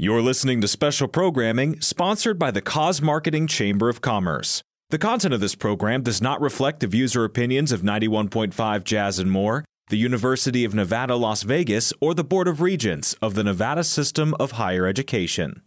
You're listening to special programming sponsored by the Cause Marketing Chamber of Commerce. The content of this program does not reflect the views or opinions of 91.5 Jazz and More, the University of Nevada, Las Vegas, or the Board of Regents of the Nevada System of Higher Education.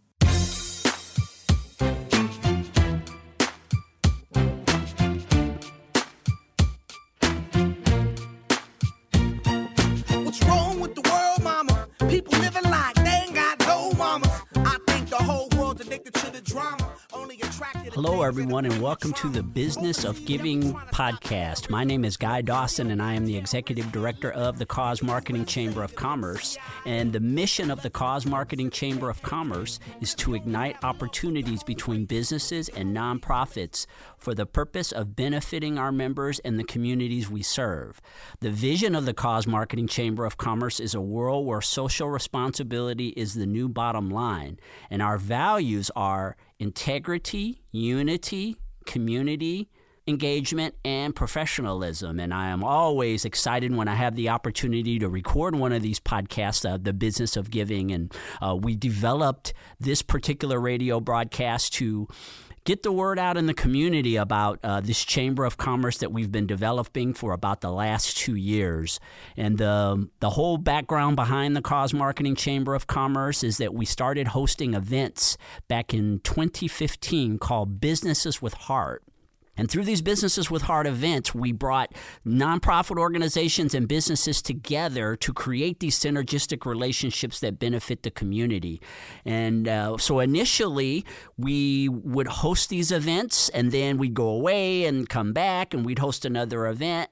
Everyone, and welcome to the. Business of Giving podcast. My name is Guy Dawson, and I am the executive director of the Cause Marketing Chamber of Commerce. And the mission of the Cause Marketing Chamber of Commerce is to ignite opportunities between businesses and nonprofits for the purpose of benefiting our members and the communities we serve. The vision of the Cause Marketing Chamber of Commerce is a world where social responsibility is the new bottom line, and our values are integrity, unity, community, engagement, and professionalism. And I am always excited when I have the opportunity to record one of these podcasts, uh, The Business of Giving. And uh, we developed this particular radio broadcast to get the word out in the community about uh, this Chamber of Commerce that we've been developing for about the last two years. And the, the whole background behind the Cause Marketing Chamber of Commerce is that we started hosting events back in 2015 called Businesses with Heart. And through these Businesses with Heart events, we brought nonprofit organizations and businesses together to create these synergistic relationships that benefit the community. And uh, so initially, we would host these events, and then we'd go away and come back, and we'd host another event.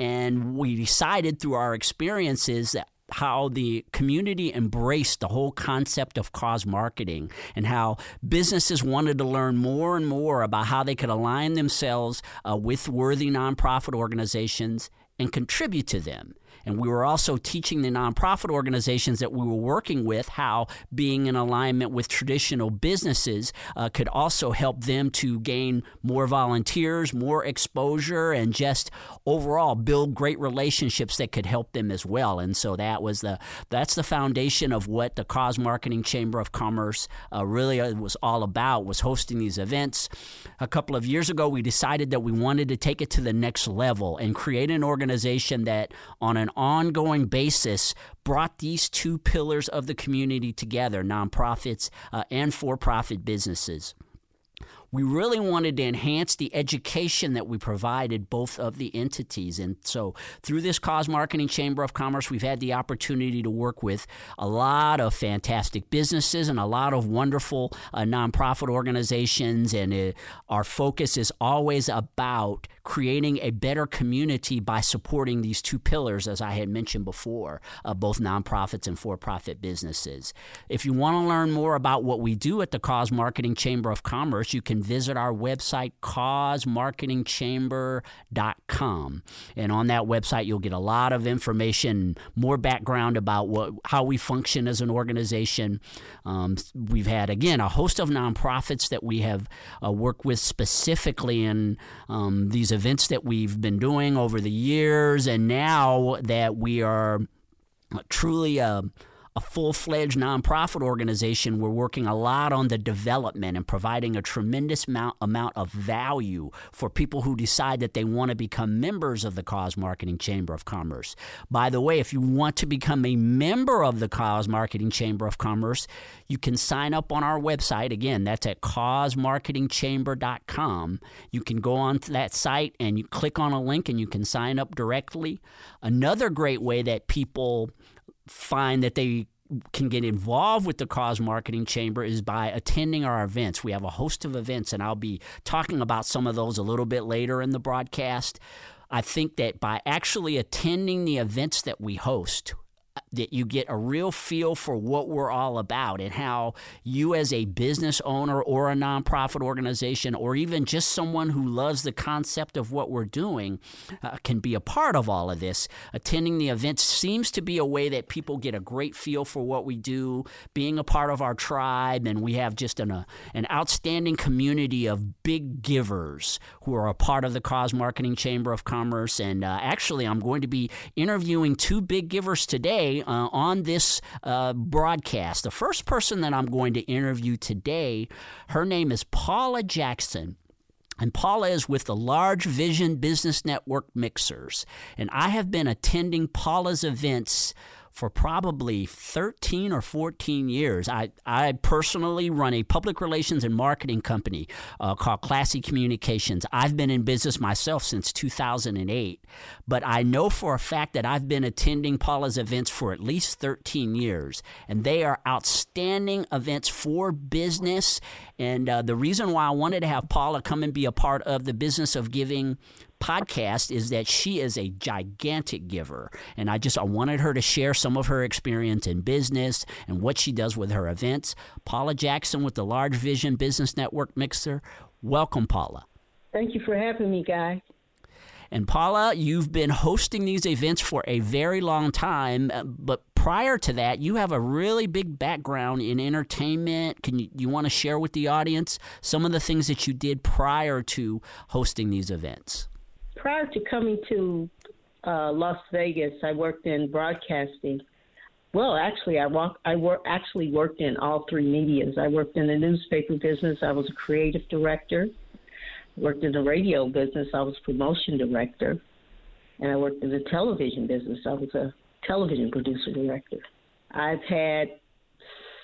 And we decided through our experiences that how the community embraced the whole concept of cause marketing and how businesses wanted to learn more and more about how they could align themselves uh, with worthy nonprofit organizations and contribute to them. And we were also teaching the nonprofit organizations that we were working with how being in alignment with traditional businesses uh, could also help them to gain more volunteers, more exposure, and just overall build great relationships that could help them as well. And so that was the that's the foundation of what the Cause Marketing Chamber of Commerce uh, really was all about was hosting these events. A couple of years ago, we decided that we wanted to take it to the next level and create an organization that on an ongoing basis brought these two pillars of the community together nonprofits uh, and for profit businesses. We really wanted to enhance the education that we provided both of the entities. And so, through this Cause Marketing Chamber of Commerce, we've had the opportunity to work with a lot of fantastic businesses and a lot of wonderful uh, nonprofit organizations. And uh, our focus is always about creating a better community by supporting these two pillars, as I had mentioned before, uh, both nonprofits and for profit businesses. If you want to learn more about what we do at the Cause Marketing Chamber of Commerce, you can visit our website, causemarketingchamber.com. And on that website, you'll get a lot of information, more background about what, how we function as an organization. Um, we've had, again, a host of nonprofits that we have uh, worked with specifically in um, these events that we've been doing over the years. And now that we are truly a, a full fledged nonprofit organization, we're working a lot on the development and providing a tremendous amount, amount of value for people who decide that they want to become members of the Cause Marketing Chamber of Commerce. By the way, if you want to become a member of the Cause Marketing Chamber of Commerce, you can sign up on our website. Again, that's at causemarketingchamber.com. You can go on to that site and you click on a link and you can sign up directly. Another great way that people find that they can get involved with the cause marketing chamber is by attending our events. We have a host of events and i'll be talking about some of those a little bit later in the broadcast. I think that by actually attending the events that we host that you get a real feel for what we're all about and how you, as a business owner or a nonprofit organization, or even just someone who loves the concept of what we're doing, uh, can be a part of all of this. Attending the events seems to be a way that people get a great feel for what we do, being a part of our tribe, and we have just an, uh, an outstanding community of big givers who are a part of the Cause Marketing Chamber of Commerce. And uh, actually, I'm going to be interviewing two big givers today today uh, on this uh, broadcast, the first person that I'm going to interview today, her name is Paula Jackson. And Paula is with the Large Vision Business Network Mixers. And I have been attending Paula's events for probably 13 or 14 years. I, I personally run a public relations and marketing company uh, called Classy Communications. I've been in business myself since 2008, but I know for a fact that I've been attending Paula's events for at least 13 years, and they are outstanding events for business. And uh, the reason why I wanted to have Paula come and be a part of the business of giving podcast is that she is a gigantic giver. And I just I wanted her to share some of her experience in business and what she does with her events. Paula Jackson with the Large Vision Business Network Mixer. Welcome, Paula. Thank you for having me, Guy. And Paula, you've been hosting these events for a very long time, uh, but prior to that, you have a really big background in entertainment. Can you, you want to share with the audience some of the things that you did prior to hosting these events? Prior to coming to uh, Las Vegas, I worked in broadcasting. Well, actually, I walk, I work, actually worked in all three medias. I worked in the newspaper business. I was a creative director. Worked in the radio business. I was promotion director, and I worked in the television business. I was a television producer director. I've had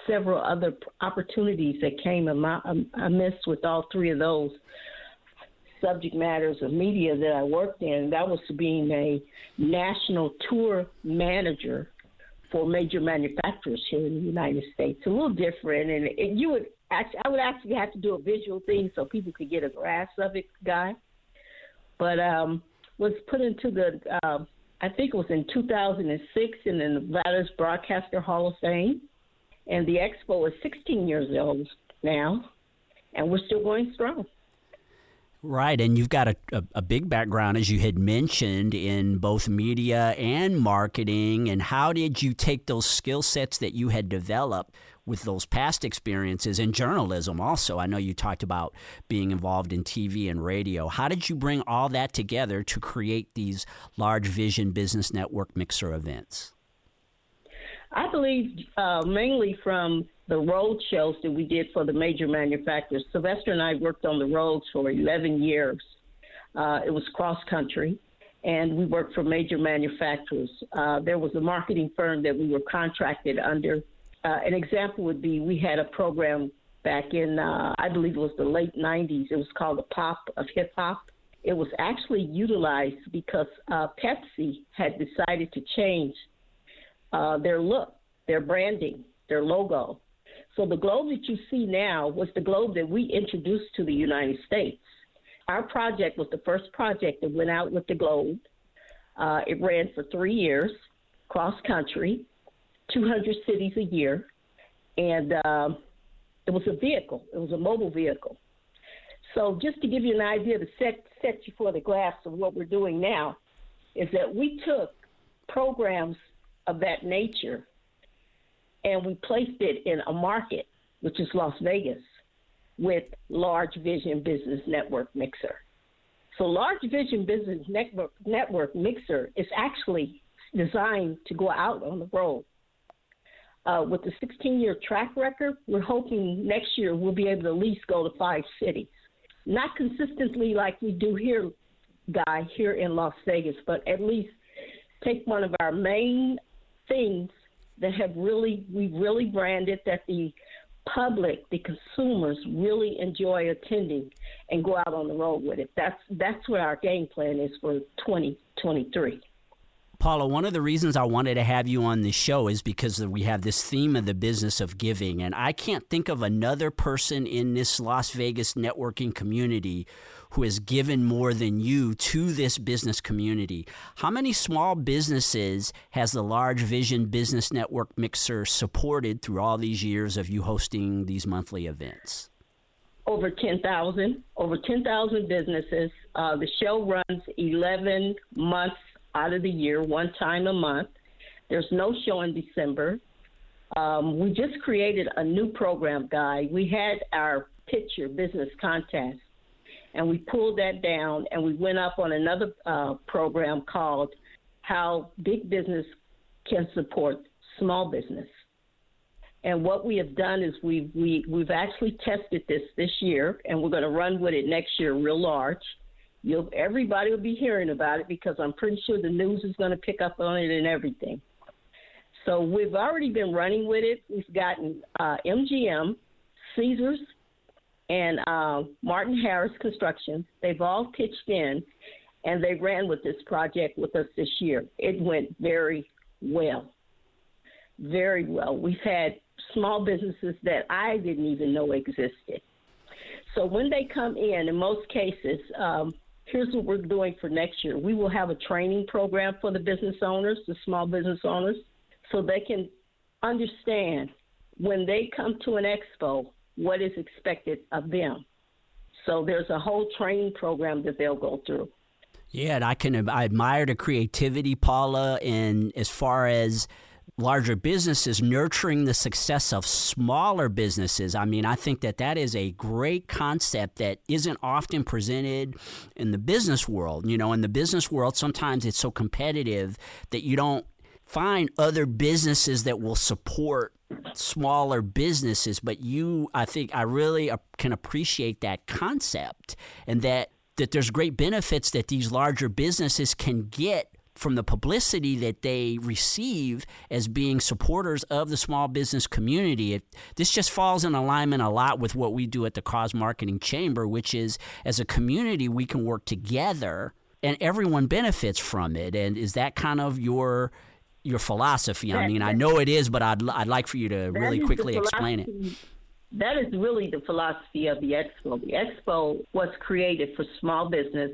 several other opportunities that came amiss with all three of those subject matters of media that I worked in. That was being a national tour manager for major manufacturers here in the United States. A little different, and it, you would actually, I would actually have to do a visual thing so people could get a grasp of it, guy. But um, was put into the, uh, I think it was in 2006 in the Nevada's Broadcaster Hall of Fame, and the expo is 16 years old now, and we're still going strong. Right, and you've got a, a, a, big background, as you had mentioned, in both media and marketing. And how did you take those skill sets that you had developed with those past experiences in journalism? Also, I know you talked about being involved in TV and radio. How did you bring all that together to create these large vision business network mixer events? I believe uh, mainly from the road shows that we did for the major manufacturers. Sylvester and I worked on the roads for 11 years. Uh, it was cross country, and we worked for major manufacturers. Uh, there was a marketing firm that we were contracted under. Uh, an example would be we had a program back in, uh, I believe it was the late 90s. It was called the Pop of Hip Hop. It was actually utilized because uh, Pepsi had decided to change uh, their look, their branding, their logo. So the globe that you see now was the globe that we introduced to the United States. Our project was the first project that went out with the globe. Uh, it ran for three years, cross country, 200 cities a year, and uh, it was a vehicle. It was a mobile vehicle. So just to give you an idea to set set you for the glass of what we're doing now, is that we took programs of that nature and we placed it in a market, which is Las Vegas, with Large Vision Business Network Mixer. So, Large Vision Business Network, Network Mixer is actually designed to go out on the road. Uh, with the 16 year track record, we're hoping next year we'll be able to at least go to five cities. Not consistently like we do here, Guy, here in Las Vegas, but at least take one of our main things that have really we really branded that the public, the consumers really enjoy attending and go out on the road with it. That's that's what our game plan is for 2023. Paula, one of the reasons I wanted to have you on the show is because we have this theme of the business of giving. And I can't think of another person in this Las Vegas networking community who has given more than you to this business community. How many small businesses has the Large Vision Business Network Mixer supported through all these years of you hosting these monthly events? Over 10,000, over 10,000 businesses. Uh, the show runs 11 months out of the year, one time a month. There's no show in December. Um, we just created a new program guide. We had our picture business contest, and we pulled that down, and we went up on another uh, program called "How Big Business can support small business. And what we have done is we've we, we've actually tested this this year, and we're going to run with it next year, real large. You'll everybody will be hearing about it because I'm pretty sure the news is going to pick up on it and everything. So we've already been running with it. We've gotten uh, MGM, Caesars, and uh, Martin Harris Construction. They've all pitched in, and they ran with this project with us this year. It went very well, very well. We've had small businesses that I didn't even know existed. So when they come in, in most cases, um, here's what we're doing for next year. We will have a training program for the business owners, the small business owners, so they can understand when they come to an expo what is expected of them. So there's a whole training program that they'll go through. Yeah, and I can I admire the creativity, Paula, and as far as larger businesses nurturing the success of smaller businesses. I mean, I think that that is a great concept that isn't often presented in the business world. You know, in the business world, sometimes it's so competitive that you don't find other businesses that will support smaller businesses but you i think i really can appreciate that concept and that that there's great benefits that these larger businesses can get from the publicity that they receive as being supporters of the small business community. It, this just falls in alignment a lot with what we do at the Cause Marketing Chamber, which is as a community, we can work together and everyone benefits from it. And is that kind of your your philosophy? I mean, I know it is, but I'd, I'd like for you to really quickly explain it. That is really the philosophy of the expo. The expo was created for small business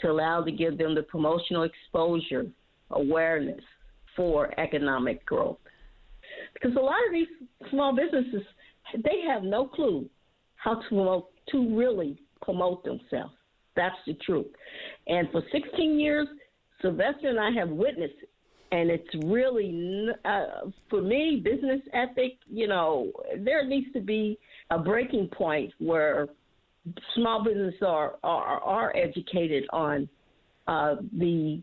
to allow to give them the promotional exposure, awareness for economic growth. Because a lot of these small businesses, they have no clue how to promote, to really promote themselves. That's the truth. And for 16 years, Sylvester and I have witnessed it. And it's really, uh, for me, business ethic, you know, there needs to be a breaking point where small businesses are are, are educated on uh, the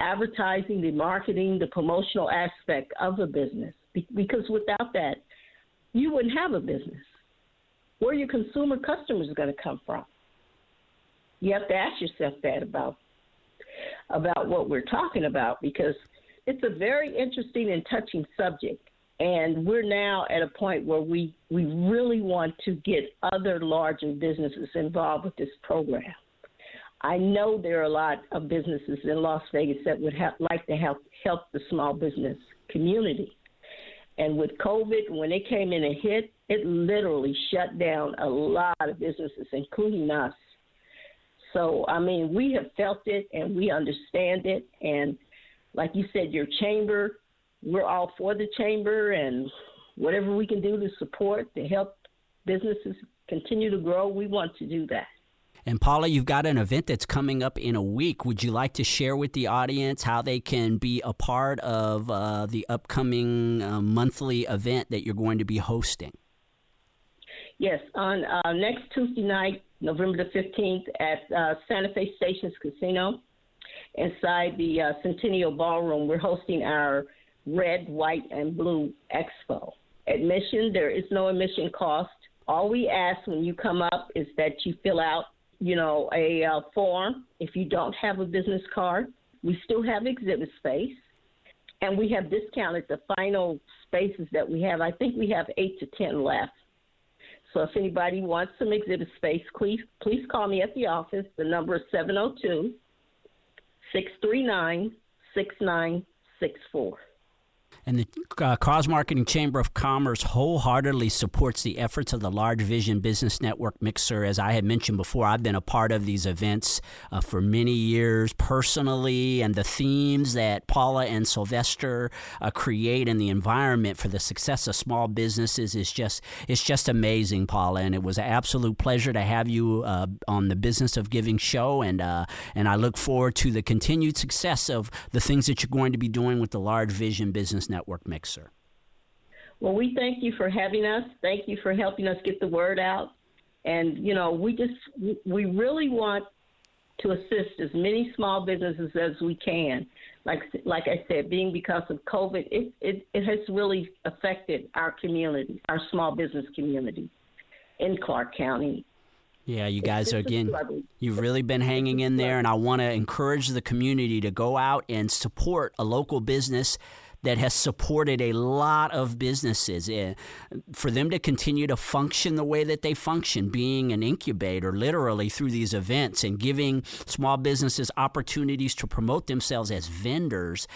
advertising, the marketing, the promotional aspect of a business. Be- because without that, you wouldn't have a business. Where your consumer customers are going to come from? You have to ask yourself that about about what we're talking about because it's a very interesting and touching subject and we're now at a point where we, we really want to get other larger businesses involved with this program. I know there are a lot of businesses in Las Vegas that would like to help help the small business community. And with COVID, when it came in and hit, it literally shut down a lot of businesses, including us. So, I mean, we have felt it and we understand it. And like you said, your chamber we're all for the chamber and whatever we can do to support to help businesses continue to grow, we want to do that. And Paula, you've got an event that's coming up in a week. Would you like to share with the audience how they can be a part of uh, the upcoming uh, monthly event that you're going to be hosting? Yes, on uh, next Tuesday night, November the 15th, at uh, Santa Fe Stations Casino, inside the uh, Centennial Ballroom, we're hosting our red, white, and blue expo. Admission, there is no admission cost. All we ask when you come up is that you fill out, you know, a uh, form. If you don't have a business card, we still have exhibit space, and we have discounted the final spaces that we have. I think we have eight to ten left. So if anybody wants some exhibit space, please please call me at the office. The number is 702 639 6964. And the uh, Cause Marketing Chamber of Commerce wholeheartedly supports the efforts of the Large Vision Business Network Mixer. As I had mentioned before, I've been a part of these events uh, for many years personally, and the themes that Paula and Sylvester uh, create and the environment for the success of small businesses is just it's just amazing, Paula. And it was an absolute pleasure to have you uh, on the Business of Giving show, and uh, and I look forward to the continued success of the things that you're going to be doing with the Large Vision Business Network. Network Mixer. Well, we thank you for having us. Thank you for helping us get the word out. And, you know, we just, we really want to assist as many small businesses as we can. Like like I said, being because of COVID, it it, it has really affected our community, our small business community in Clark County. Yeah, you guys are again. You've really been hanging in there, and I want to encourage the community to go out and support a local business that has supported a lot of businesses. Eh, for them to continue to function the way that they function, being an incubator literally through these events and giving small businesses opportunities to promote themselves as vendors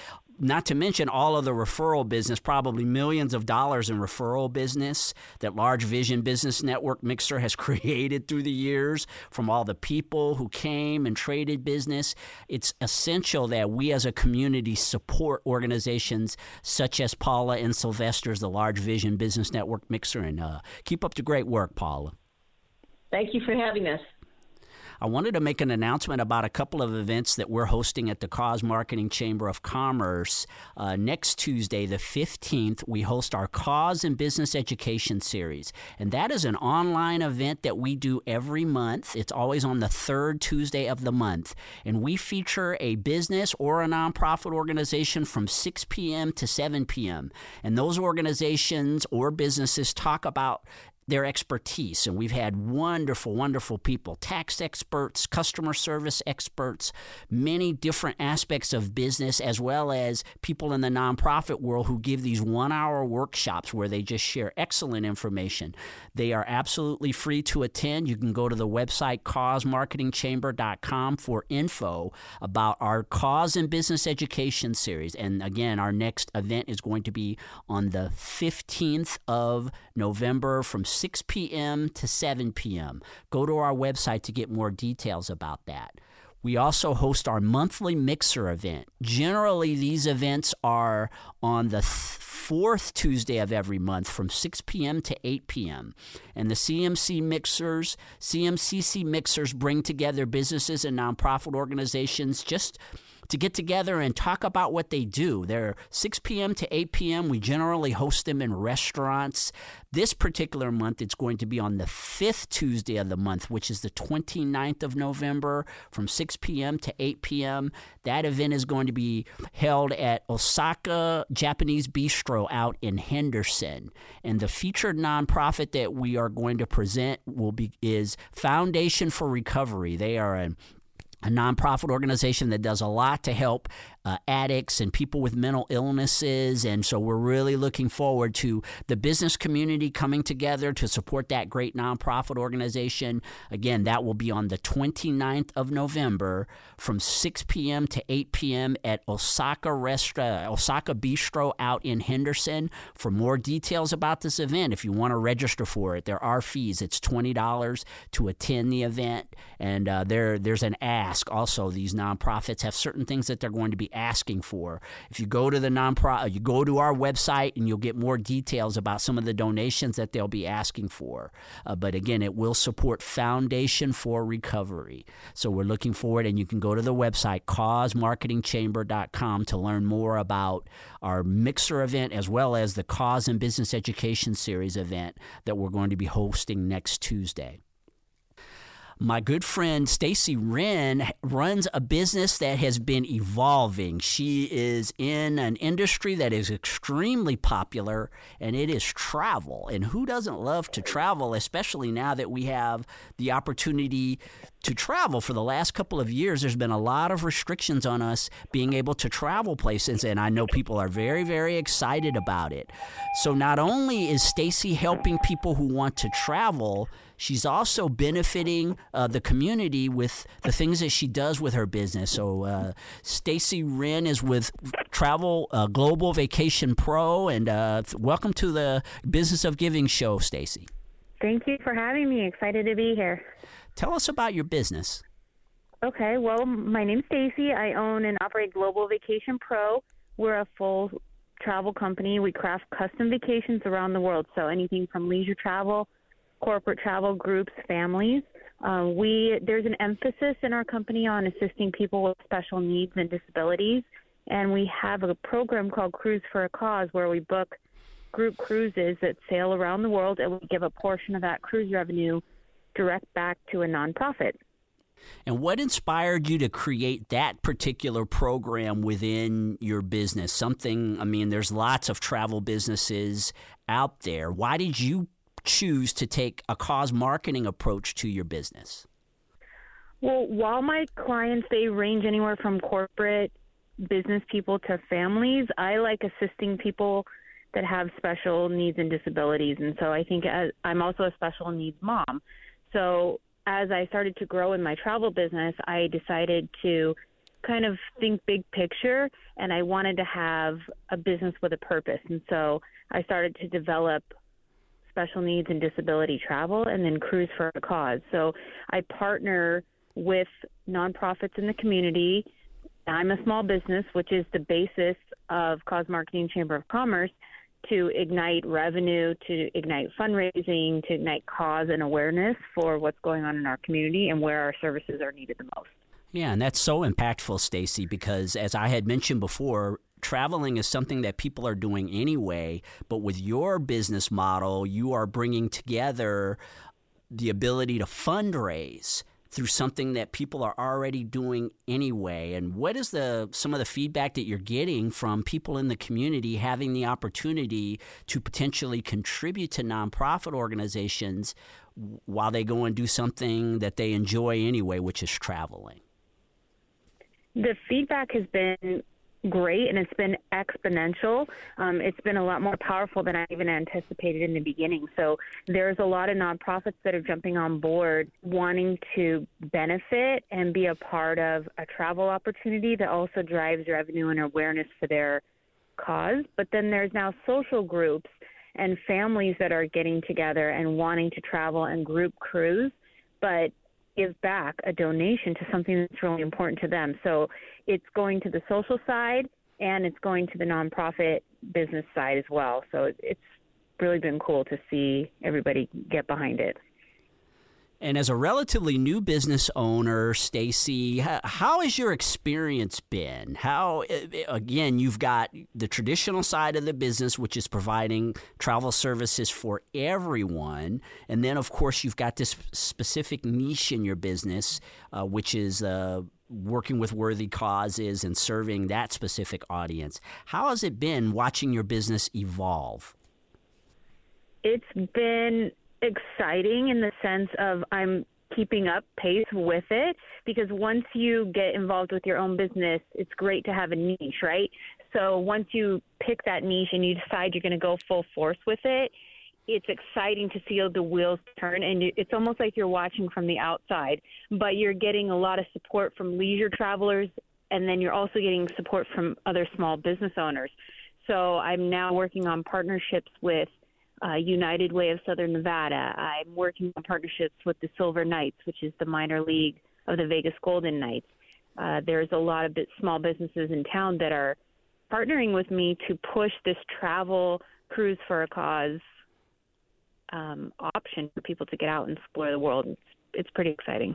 not to mention all of the referral business, probably millions of dollars in referral business that Large Vision Business Network Mixer has created through the years from all the people who came and traded business. It's essential that we as a community support organizations such as Paula and Sylvester's, the Large Vision Business Network Mixer, and uh, keep up the great work, Paula. Thank you for having us. I wanted to make an announcement about a couple of events that we're hosting at the Cause Marketing Chamber of Commerce. Uh, next Tuesday, the 15th, we host our Cause and Business Education Series. And that is an online event that we do every month. It's always on the third Tuesday of the month. And we feature a business or a nonprofit organization from 6 p.m. to 7 p.m. And those organizations or businesses talk about their expertise. And we've had wonderful, wonderful people tax experts, customer service experts, many different aspects of business, as well as people in the nonprofit world who give these one hour workshops where they just share excellent information. They are absolutely free to attend. You can go to the website causemarketingchamber.com for info about our cause and business education series. And again, our next event is going to be on the 15th of November from 6 p.m. to 7 p.m. Go to our website to get more details about that. We also host our monthly mixer event. Generally, these events are on the th- fourth Tuesday of every month from 6 p.m. to 8 p.m. And the CMC mixers, CMCC mixers bring together businesses and nonprofit organizations just to get together and talk about what they do. They're 6 p.m. to 8 p.m. We generally host them in restaurants. This particular month, it's going to be on the fifth Tuesday of the month, which is the 29th of November from 6 p.m. to 8 p.m. That event is going to be held at Osaka Japanese Bistro out in Henderson. And the featured nonprofit that we are going to present will be is Foundation for Recovery. They are a a nonprofit organization that does a lot to help uh, addicts and people with mental illnesses. And so we're really looking forward to the business community coming together to support that great nonprofit organization. Again, that will be on the 29th of November from 6 p.m. to 8 p.m. at Osaka Restaurant, Osaka Bistro out in Henderson. For more details about this event, if you want to register for it, there are fees. It's $20 to attend the event. And uh, there, there's an ask also. These nonprofits have certain things that they're going to be asking for. If you go to the nonprofit, you go to our website and you'll get more details about some of the donations that they'll be asking for. Uh, but again, it will support Foundation for Recovery. So we're looking forward, and you can go to the website causemarketingchamber.com to learn more about our mixer event as well as the Cause and Business Education Series event that we're going to be hosting next Tuesday my good friend Stacey Ren runs a business that has been evolving. She is in an industry that is extremely popular, and it is travel. And who doesn't love to travel, especially now that we have the opportunity to travel for the last couple of years there's been a lot of restrictions on us being able to travel places and i know people are very very excited about it. So not only is stacey helping people who want to travel she's also benefiting uh, the community with the things that she does with her business. So uh, stacey ren is with travel uh, global vacation pro and uh, welcome to the business of giving show stacey. Thank you for having me. Excited to be here Tell us about your business. Okay, well, my name's Stacey. I own and operate Global Vacation Pro. We're a full travel company. We craft custom vacations around the world, so anything from leisure travel, corporate travel, groups, families. Uh, we there's an emphasis in our company on assisting people with special needs and disabilities, and we have a program called Cruise for a Cause where we book group cruises that sail around the world, and we give a portion of that cruise revenue direct back to a nonprofit. And what inspired you to create that particular program within your business? Something, I mean, there's lots of travel businesses out there. Why did you choose to take a cause marketing approach to your business? Well, while my clients they range anywhere from corporate business people to families, I like assisting people that have special needs and disabilities. And so I think as, I'm also a special needs mom. So as I started to grow in my travel business, I decided to kind of think big picture and I wanted to have a business with a purpose. And so I started to develop special needs and disability travel and then cruise for a cause. So I partner with nonprofits in the community. I'm a small business, which is the basis of Cause Marketing Chamber of Commerce to ignite revenue, to ignite fundraising, to ignite cause and awareness for what's going on in our community and where our services are needed the most. Yeah, and that's so impactful, Stacey, because as I had mentioned before, traveling is something that people are doing anyway, but with your business model, you are bringing together the ability to fundraise through something that people are already doing anyway? And what is the some of the feedback that you're getting from people in the community having the opportunity to potentially contribute to nonprofit organizations while they go and do something that they enjoy anyway which is traveling? The feedback has been great and it's been exponential. Um, it's been a lot more powerful than I even anticipated in the beginning. So there's a lot of nonprofits that are jumping on board wanting to benefit and be a part of a travel opportunity that also drives revenue and awareness for their cause. But then there's now social groups and families that are getting together and wanting to travel and group cruise. But give back a donation to something that's really important to them. So it's going to the social side and it's going to the nonprofit business side as well. So it's really been cool to see everybody get behind it. And as a relatively new business owner, Stacey, how has your experience been? How again, you've got the traditional side of the business which is providing travel services for everyone, and then of course you've got this specific niche in your business uh, which is uh, working with worthy causes and serving that specific audience. How has it been watching your business evolve? It's been exciting in the sense of I'm keeping up pace with it because once you get involved with your own business, it's great to have a niche, right? So once you pick that niche and you decide you're going to go full force with it, it's exciting to see the wheels turn and it's almost like you're watching from the outside, but you're getting a lot of support from leisure travelers and then you're also getting support from other small business owners. So I'm now working on partnerships with uh, United Way of Southern Nevada. I'm working on partnerships with the Silver Knights, which is the minor league of the Vegas Golden Knights. Uh, there's a lot of small businesses in town that are partnering with me to push this travel cruise for a cause um, option for people to get out and explore the world. It's, it's pretty exciting.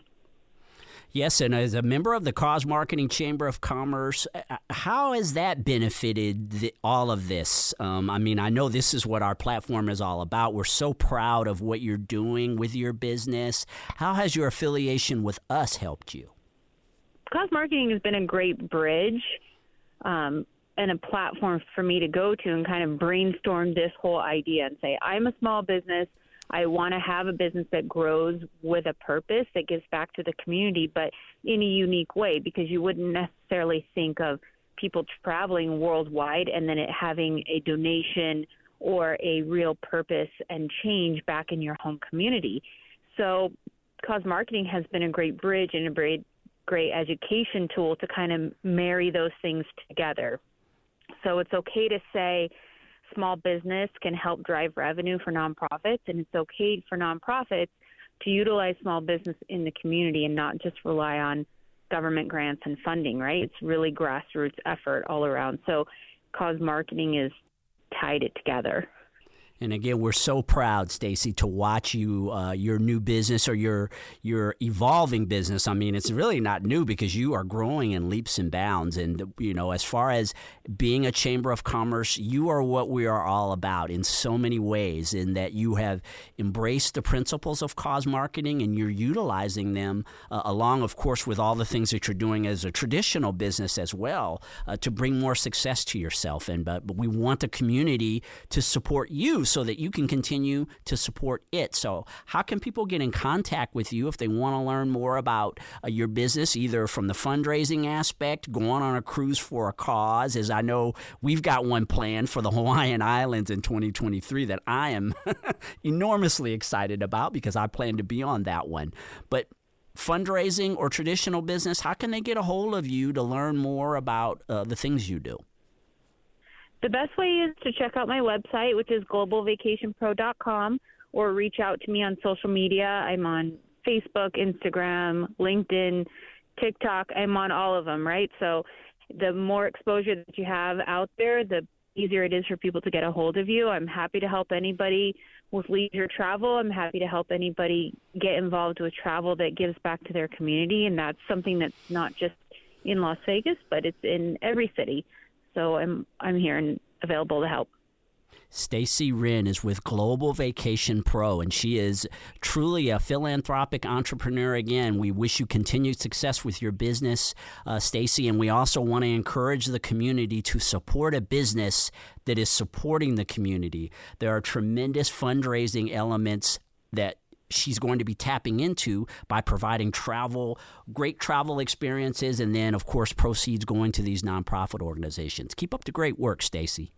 Yes, and as a member of the Cause Marketing Chamber of Commerce, uh, uh, how has that benefited the, all of this? Um, I mean, I know this is what our platform is all about. We're so proud of what you're doing with your business. How has your affiliation with us helped you? Cause Marketing has been a great bridge um, and a platform for me to go to and kind of brainstorm this whole idea and say, I'm a small business. I want to have a business that grows with a purpose that gives back to the community, but in a unique way, because you wouldn't necessarily think of people traveling worldwide and then it having a donation or a real purpose and change back in your home community. So, cause marketing has been a great bridge and a great, great education tool to kind of marry those things together. So, it's okay to say, small business can help drive revenue for nonprofits, and it's okay for nonprofits to utilize small business in the community and not just rely on government grants and funding, right? It's really grassroots effort all around. So, cause marketing is tied it together. And again, we're so proud, Stacey, to watch you uh, your new business or your your evolving business. I mean, it's really not new because you are growing in leaps and bounds. And you know, as far as being a chamber of commerce, you are what we are all about in so many ways. In that you have embraced the principles of cause marketing and you're utilizing them uh, along, of course, with all the things that you're doing as a traditional business as well uh, to bring more success to yourself. And but, but we want the community to support you so that you can continue to support it. So, how can people get in contact with you if they want to learn more about uh, your business, either from the fundraising aspect, going on a cruise for a cause, as I know we've got one planned for the Hawaiian Islands in 2023 that I am enormously excited about because I plan to be on that one. But fundraising or traditional business, how can they get a hold of you to learn more about uh, the things you do? The best way is to check out my website, which is globalvacationpro.com, or reach out to me on social media. I'm on Facebook, Instagram, LinkedIn, TikTok. I'm on all of them, right? So the more exposure that you have out there, the easier it is for people to get a hold of you. I'm happy to help anybody with leisure travel. I'm happy to help anybody get involved with travel that gives back to their community. And that's something that's not just in Las Vegas, but it's in every city. So I'm I'm here and available to help. Stacey Ren is with Global Vacation Pro, and she is truly a philanthropic entrepreneur. Again, we wish you continued success with your business, uh, Stacey, and we also want to encourage the community to support a business that is supporting the community. There are tremendous fundraising elements that she's going to be tapping into by providing travel, great travel experiences, and then, of course, proceeds going to these nonprofit organizations. Keep up the great work, Stacey.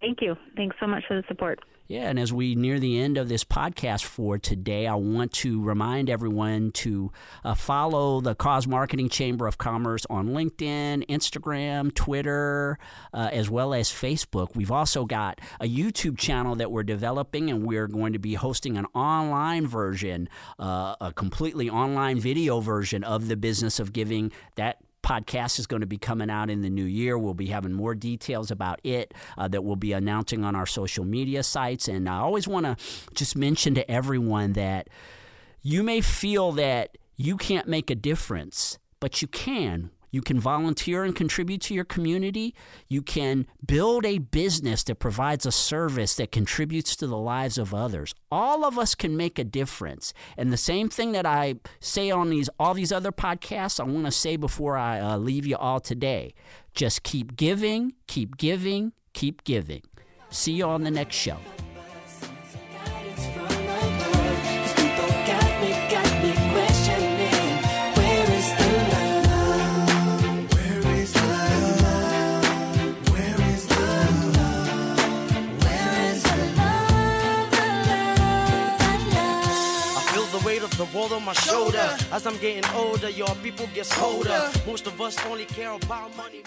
Thank you. Thanks so much for the support. Yeah, and as we near the end of this podcast for today, I want to remind everyone to uh, follow the Cause Marketing Chamber of Commerce on LinkedIn, Instagram, Twitter, uh, as well as Facebook. We've also got a YouTube channel that we're developing, and we're going to be hosting an online version, uh, a completely online video version of the business of giving that podcast is going to be coming out in the new year. We'll be having more details about it uh, that we'll be announcing on our social media sites. And I always want to just mention to everyone that you may feel that you can't make a difference, but you can you can volunteer and contribute to your community. You can build a business that provides a service that contributes to the lives of others. All of us can make a difference. And the same thing that I say on these all these other podcasts, I want to say before I uh, leave you all today. Just keep giving, keep giving, keep giving. See you on the next show. The world on my shoulder. As I'm getting older, your people get colder. Most of us only care about money.